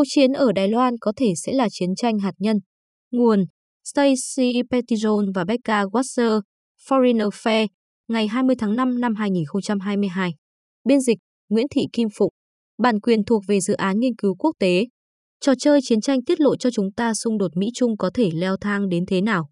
Cuộc chiến ở Đài Loan có thể sẽ là chiến tranh hạt nhân. Nguồn Stacy Petitjon và Becca Wasser, Foreign Affairs, ngày 20 tháng 5 năm 2022. Biên dịch Nguyễn Thị Kim Phụng. Bản quyền thuộc về dự án nghiên cứu quốc tế. Trò chơi chiến tranh tiết lộ cho chúng ta xung đột Mỹ-Trung có thể leo thang đến thế nào.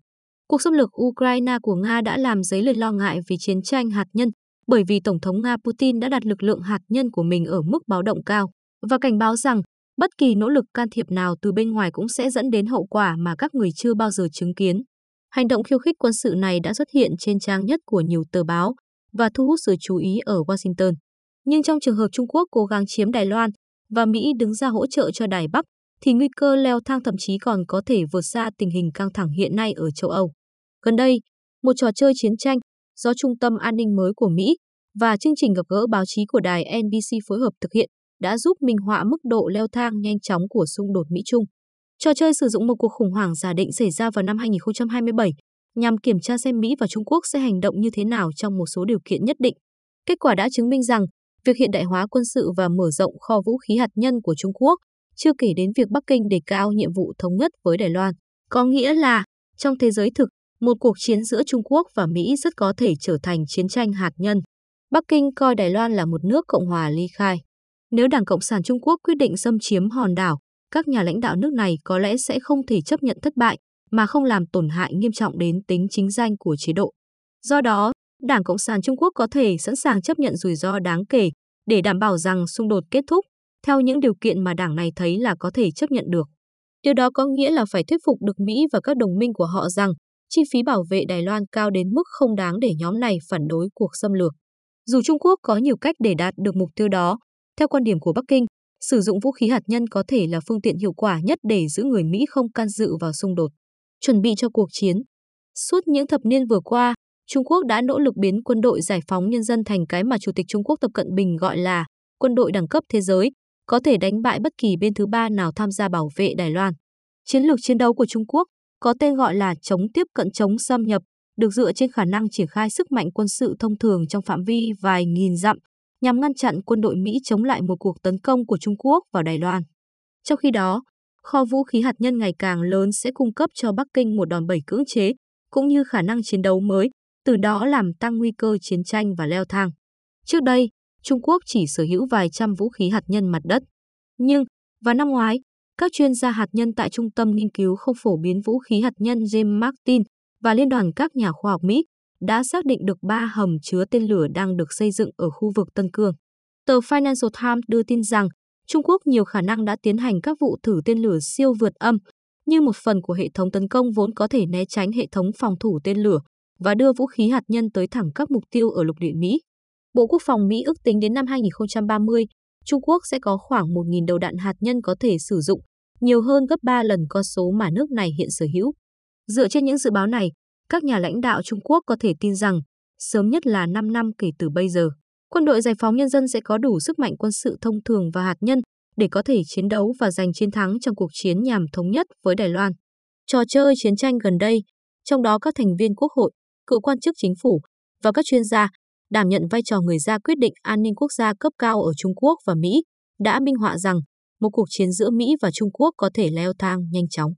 Cuộc xâm lược Ukraine của Nga đã làm dấy lên lo ngại về chiến tranh hạt nhân bởi vì Tổng thống Nga Putin đã đặt lực lượng hạt nhân của mình ở mức báo động cao và cảnh báo rằng bất kỳ nỗ lực can thiệp nào từ bên ngoài cũng sẽ dẫn đến hậu quả mà các người chưa bao giờ chứng kiến. Hành động khiêu khích quân sự này đã xuất hiện trên trang nhất của nhiều tờ báo và thu hút sự chú ý ở Washington. Nhưng trong trường hợp Trung Quốc cố gắng chiếm Đài Loan và Mỹ đứng ra hỗ trợ cho Đài Bắc, thì nguy cơ leo thang thậm chí còn có thể vượt xa tình hình căng thẳng hiện nay ở châu Âu. Gần đây, một trò chơi chiến tranh do Trung tâm An ninh mới của Mỹ và chương trình gặp gỡ báo chí của đài NBC phối hợp thực hiện đã giúp minh họa mức độ leo thang nhanh chóng của xung đột Mỹ-Trung. Trò chơi sử dụng một cuộc khủng hoảng giả định xảy ra vào năm 2027 nhằm kiểm tra xem Mỹ và Trung Quốc sẽ hành động như thế nào trong một số điều kiện nhất định. Kết quả đã chứng minh rằng việc hiện đại hóa quân sự và mở rộng kho vũ khí hạt nhân của Trung Quốc, chưa kể đến việc Bắc Kinh đề cao nhiệm vụ thống nhất với Đài Loan, có nghĩa là trong thế giới thực, một cuộc chiến giữa Trung Quốc và Mỹ rất có thể trở thành chiến tranh hạt nhân. Bắc Kinh coi Đài Loan là một nước Cộng hòa ly khai. Nếu Đảng Cộng sản Trung Quốc quyết định xâm chiếm hòn đảo, các nhà lãnh đạo nước này có lẽ sẽ không thể chấp nhận thất bại mà không làm tổn hại nghiêm trọng đến tính chính danh của chế độ. Do đó, Đảng Cộng sản Trung Quốc có thể sẵn sàng chấp nhận rủi ro đáng kể để đảm bảo rằng xung đột kết thúc theo những điều kiện mà đảng này thấy là có thể chấp nhận được. Điều đó có nghĩa là phải thuyết phục được Mỹ và các đồng minh của họ rằng chi phí bảo vệ Đài Loan cao đến mức không đáng để nhóm này phản đối cuộc xâm lược. Dù Trung Quốc có nhiều cách để đạt được mục tiêu đó, theo quan điểm của Bắc Kinh, sử dụng vũ khí hạt nhân có thể là phương tiện hiệu quả nhất để giữ người Mỹ không can dự vào xung đột. Chuẩn bị cho cuộc chiến. Suốt những thập niên vừa qua, Trung Quốc đã nỗ lực biến quân đội giải phóng nhân dân thành cái mà Chủ tịch Trung Quốc Tập Cận Bình gọi là quân đội đẳng cấp thế giới, có thể đánh bại bất kỳ bên thứ ba nào tham gia bảo vệ Đài Loan. Chiến lược chiến đấu của Trung Quốc có tên gọi là chống tiếp cận chống xâm nhập, được dựa trên khả năng triển khai sức mạnh quân sự thông thường trong phạm vi vài nghìn dặm nhằm ngăn chặn quân đội Mỹ chống lại một cuộc tấn công của Trung Quốc vào Đài Loan. Trong khi đó, kho vũ khí hạt nhân ngày càng lớn sẽ cung cấp cho Bắc Kinh một đòn bẩy cưỡng chế, cũng như khả năng chiến đấu mới, từ đó làm tăng nguy cơ chiến tranh và leo thang. Trước đây, Trung Quốc chỉ sở hữu vài trăm vũ khí hạt nhân mặt đất. Nhưng, vào năm ngoái, các chuyên gia hạt nhân tại Trung tâm Nghiên cứu không phổ biến vũ khí hạt nhân James Martin và Liên đoàn các nhà khoa học Mỹ đã xác định được ba hầm chứa tên lửa đang được xây dựng ở khu vực Tân Cương. Tờ Financial Times đưa tin rằng Trung Quốc nhiều khả năng đã tiến hành các vụ thử tên lửa siêu vượt âm như một phần của hệ thống tấn công vốn có thể né tránh hệ thống phòng thủ tên lửa và đưa vũ khí hạt nhân tới thẳng các mục tiêu ở lục địa Mỹ. Bộ Quốc phòng Mỹ ước tính đến năm 2030, Trung Quốc sẽ có khoảng 1.000 đầu đạn hạt nhân có thể sử dụng, nhiều hơn gấp 3 lần con số mà nước này hiện sở hữu. Dựa trên những dự báo này, các nhà lãnh đạo Trung Quốc có thể tin rằng sớm nhất là 5 năm kể từ bây giờ, quân đội giải phóng nhân dân sẽ có đủ sức mạnh quân sự thông thường và hạt nhân để có thể chiến đấu và giành chiến thắng trong cuộc chiến nhằm thống nhất với Đài Loan. Trò chơi chiến tranh gần đây, trong đó các thành viên quốc hội, cựu quan chức chính phủ và các chuyên gia đảm nhận vai trò người ra quyết định an ninh quốc gia cấp cao ở Trung Quốc và Mỹ, đã minh họa rằng một cuộc chiến giữa Mỹ và Trung Quốc có thể leo thang nhanh chóng.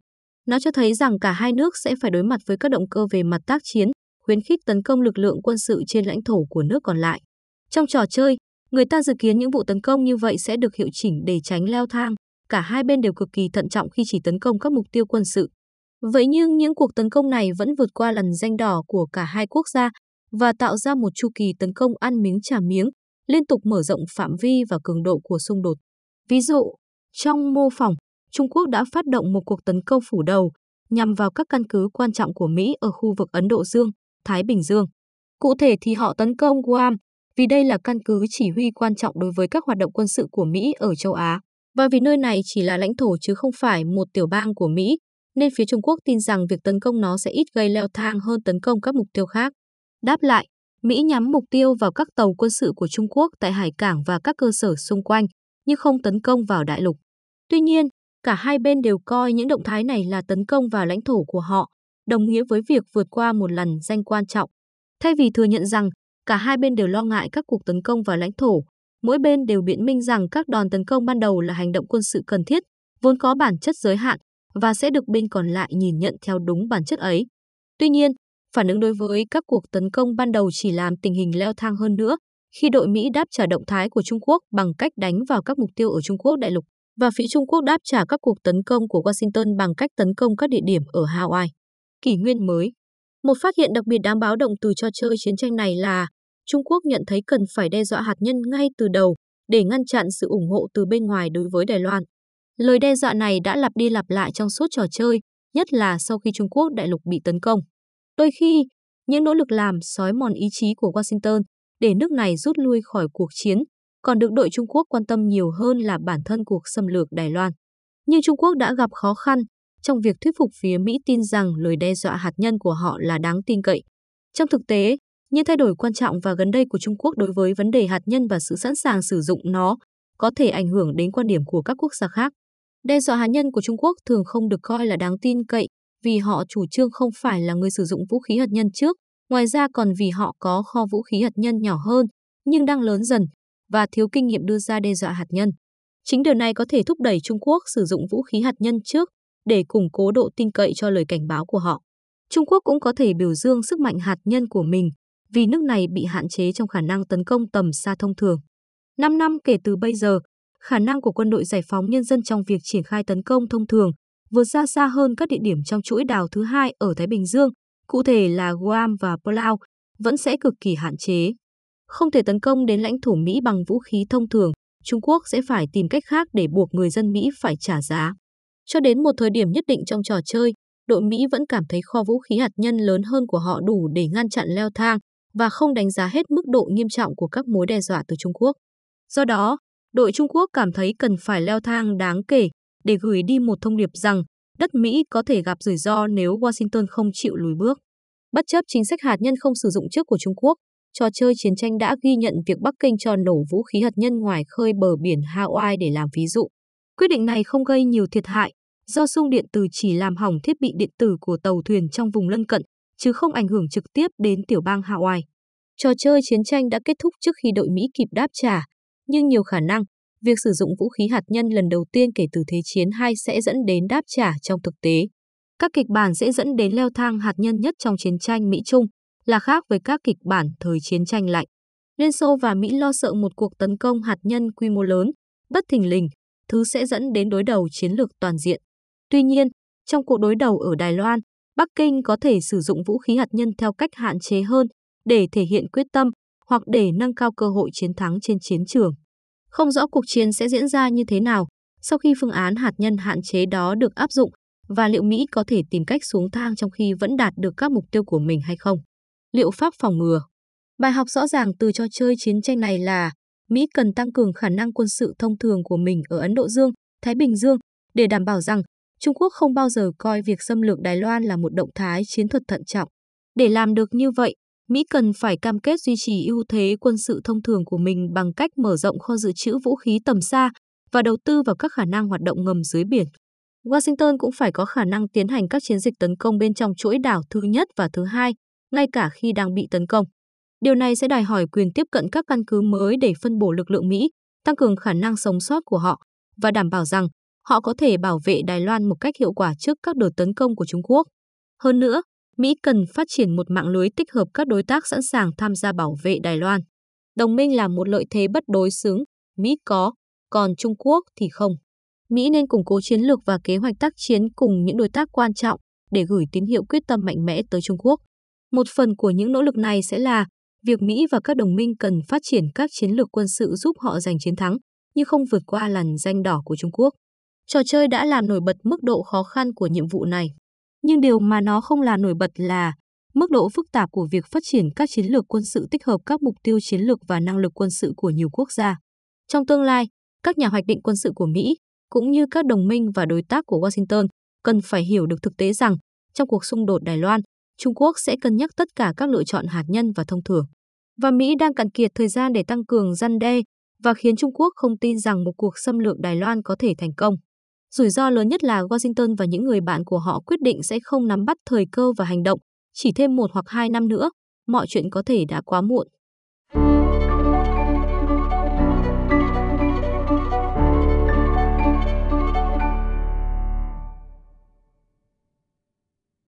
Nó cho thấy rằng cả hai nước sẽ phải đối mặt với các động cơ về mặt tác chiến, khuyến khích tấn công lực lượng quân sự trên lãnh thổ của nước còn lại. Trong trò chơi, người ta dự kiến những vụ tấn công như vậy sẽ được hiệu chỉnh để tránh leo thang. Cả hai bên đều cực kỳ thận trọng khi chỉ tấn công các mục tiêu quân sự. Vậy nhưng những cuộc tấn công này vẫn vượt qua lần danh đỏ của cả hai quốc gia và tạo ra một chu kỳ tấn công ăn miếng trả miếng, liên tục mở rộng phạm vi và cường độ của xung đột. Ví dụ, trong mô phỏng, Trung Quốc đã phát động một cuộc tấn công phủ đầu nhằm vào các căn cứ quan trọng của Mỹ ở khu vực Ấn Độ Dương, Thái Bình Dương. Cụ thể thì họ tấn công Guam vì đây là căn cứ chỉ huy quan trọng đối với các hoạt động quân sự của Mỹ ở châu Á. Và vì nơi này chỉ là lãnh thổ chứ không phải một tiểu bang của Mỹ, nên phía Trung Quốc tin rằng việc tấn công nó sẽ ít gây leo thang hơn tấn công các mục tiêu khác. Đáp lại, Mỹ nhắm mục tiêu vào các tàu quân sự của Trung Quốc tại hải cảng và các cơ sở xung quanh, nhưng không tấn công vào đại lục. Tuy nhiên, cả hai bên đều coi những động thái này là tấn công vào lãnh thổ của họ, đồng nghĩa với việc vượt qua một lần danh quan trọng. Thay vì thừa nhận rằng cả hai bên đều lo ngại các cuộc tấn công vào lãnh thổ, mỗi bên đều biện minh rằng các đòn tấn công ban đầu là hành động quân sự cần thiết vốn có bản chất giới hạn và sẽ được bên còn lại nhìn nhận theo đúng bản chất ấy. Tuy nhiên, phản ứng đối với các cuộc tấn công ban đầu chỉ làm tình hình leo thang hơn nữa khi đội Mỹ đáp trả động thái của Trung Quốc bằng cách đánh vào các mục tiêu ở Trung Quốc đại lục và phía Trung Quốc đáp trả các cuộc tấn công của Washington bằng cách tấn công các địa điểm ở Hawaii. Kỷ nguyên mới Một phát hiện đặc biệt đáng báo động từ trò chơi chiến tranh này là Trung Quốc nhận thấy cần phải đe dọa hạt nhân ngay từ đầu để ngăn chặn sự ủng hộ từ bên ngoài đối với Đài Loan. Lời đe dọa này đã lặp đi lặp lại trong suốt trò chơi, nhất là sau khi Trung Quốc đại lục bị tấn công. Đôi khi, những nỗ lực làm sói mòn ý chí của Washington để nước này rút lui khỏi cuộc chiến, còn được đội Trung Quốc quan tâm nhiều hơn là bản thân cuộc xâm lược Đài Loan. Nhưng Trung Quốc đã gặp khó khăn trong việc thuyết phục phía Mỹ tin rằng lời đe dọa hạt nhân của họ là đáng tin cậy. Trong thực tế, những thay đổi quan trọng và gần đây của Trung Quốc đối với vấn đề hạt nhân và sự sẵn sàng sử dụng nó có thể ảnh hưởng đến quan điểm của các quốc gia khác. Đe dọa hạt nhân của Trung Quốc thường không được coi là đáng tin cậy vì họ chủ trương không phải là người sử dụng vũ khí hạt nhân trước, ngoài ra còn vì họ có kho vũ khí hạt nhân nhỏ hơn nhưng đang lớn dần và thiếu kinh nghiệm đưa ra đe dọa hạt nhân. Chính điều này có thể thúc đẩy Trung Quốc sử dụng vũ khí hạt nhân trước để củng cố độ tin cậy cho lời cảnh báo của họ. Trung Quốc cũng có thể biểu dương sức mạnh hạt nhân của mình vì nước này bị hạn chế trong khả năng tấn công tầm xa thông thường. 5 năm kể từ bây giờ, khả năng của quân đội giải phóng nhân dân trong việc triển khai tấn công thông thường vượt ra xa hơn các địa điểm trong chuỗi đảo thứ hai ở Thái Bình Dương, cụ thể là Guam và Palau, vẫn sẽ cực kỳ hạn chế. Không thể tấn công đến lãnh thổ Mỹ bằng vũ khí thông thường, Trung Quốc sẽ phải tìm cách khác để buộc người dân Mỹ phải trả giá. Cho đến một thời điểm nhất định trong trò chơi, đội Mỹ vẫn cảm thấy kho vũ khí hạt nhân lớn hơn của họ đủ để ngăn chặn leo thang và không đánh giá hết mức độ nghiêm trọng của các mối đe dọa từ Trung Quốc. Do đó, đội Trung Quốc cảm thấy cần phải leo thang đáng kể để gửi đi một thông điệp rằng đất Mỹ có thể gặp rủi ro nếu Washington không chịu lùi bước. Bất chấp chính sách hạt nhân không sử dụng trước của Trung Quốc, trò chơi chiến tranh đã ghi nhận việc Bắc Kinh cho nổ vũ khí hạt nhân ngoài khơi bờ biển Hawaii để làm ví dụ. Quyết định này không gây nhiều thiệt hại, do xung điện tử chỉ làm hỏng thiết bị điện tử của tàu thuyền trong vùng lân cận, chứ không ảnh hưởng trực tiếp đến tiểu bang Hawaii. Trò chơi chiến tranh đã kết thúc trước khi đội Mỹ kịp đáp trả, nhưng nhiều khả năng việc sử dụng vũ khí hạt nhân lần đầu tiên kể từ Thế chiến II sẽ dẫn đến đáp trả trong thực tế. Các kịch bản sẽ dẫn đến leo thang hạt nhân nhất trong chiến tranh Mỹ-Trung, là khác với các kịch bản thời chiến tranh lạnh. Liên Xô và Mỹ lo sợ một cuộc tấn công hạt nhân quy mô lớn, bất thình lình, thứ sẽ dẫn đến đối đầu chiến lược toàn diện. Tuy nhiên, trong cuộc đối đầu ở Đài Loan, Bắc Kinh có thể sử dụng vũ khí hạt nhân theo cách hạn chế hơn để thể hiện quyết tâm hoặc để nâng cao cơ hội chiến thắng trên chiến trường. Không rõ cuộc chiến sẽ diễn ra như thế nào sau khi phương án hạt nhân hạn chế đó được áp dụng và liệu Mỹ có thể tìm cách xuống thang trong khi vẫn đạt được các mục tiêu của mình hay không. Liệu pháp phòng ngừa Bài học rõ ràng từ trò chơi chiến tranh này là Mỹ cần tăng cường khả năng quân sự thông thường của mình ở Ấn Độ Dương, Thái Bình Dương để đảm bảo rằng Trung Quốc không bao giờ coi việc xâm lược Đài Loan là một động thái chiến thuật thận trọng. Để làm được như vậy, Mỹ cần phải cam kết duy trì ưu thế quân sự thông thường của mình bằng cách mở rộng kho dự trữ vũ khí tầm xa và đầu tư vào các khả năng hoạt động ngầm dưới biển. Washington cũng phải có khả năng tiến hành các chiến dịch tấn công bên trong chuỗi đảo thứ nhất và thứ hai, ngay cả khi đang bị tấn công. Điều này sẽ đòi hỏi quyền tiếp cận các căn cứ mới để phân bổ lực lượng Mỹ, tăng cường khả năng sống sót của họ và đảm bảo rằng họ có thể bảo vệ Đài Loan một cách hiệu quả trước các đợt tấn công của Trung Quốc. Hơn nữa, Mỹ cần phát triển một mạng lưới tích hợp các đối tác sẵn sàng tham gia bảo vệ Đài Loan. Đồng minh là một lợi thế bất đối xứng, Mỹ có, còn Trung Quốc thì không. Mỹ nên củng cố chiến lược và kế hoạch tác chiến cùng những đối tác quan trọng để gửi tín hiệu quyết tâm mạnh mẽ tới Trung Quốc. Một phần của những nỗ lực này sẽ là việc Mỹ và các đồng minh cần phát triển các chiến lược quân sự giúp họ giành chiến thắng, nhưng không vượt qua làn danh đỏ của Trung Quốc. Trò chơi đã làm nổi bật mức độ khó khăn của nhiệm vụ này. Nhưng điều mà nó không là nổi bật là mức độ phức tạp của việc phát triển các chiến lược quân sự tích hợp các mục tiêu chiến lược và năng lực quân sự của nhiều quốc gia. Trong tương lai, các nhà hoạch định quân sự của Mỹ, cũng như các đồng minh và đối tác của Washington, cần phải hiểu được thực tế rằng trong cuộc xung đột Đài Loan, Trung Quốc sẽ cân nhắc tất cả các lựa chọn hạt nhân và thông thường. Và Mỹ đang cạn kiệt thời gian để tăng cường răn đe và khiến Trung Quốc không tin rằng một cuộc xâm lược Đài Loan có thể thành công. Rủi ro lớn nhất là Washington và những người bạn của họ quyết định sẽ không nắm bắt thời cơ và hành động. Chỉ thêm một hoặc hai năm nữa, mọi chuyện có thể đã quá muộn.